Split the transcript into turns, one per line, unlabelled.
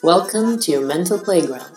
Welcome to your mental playground.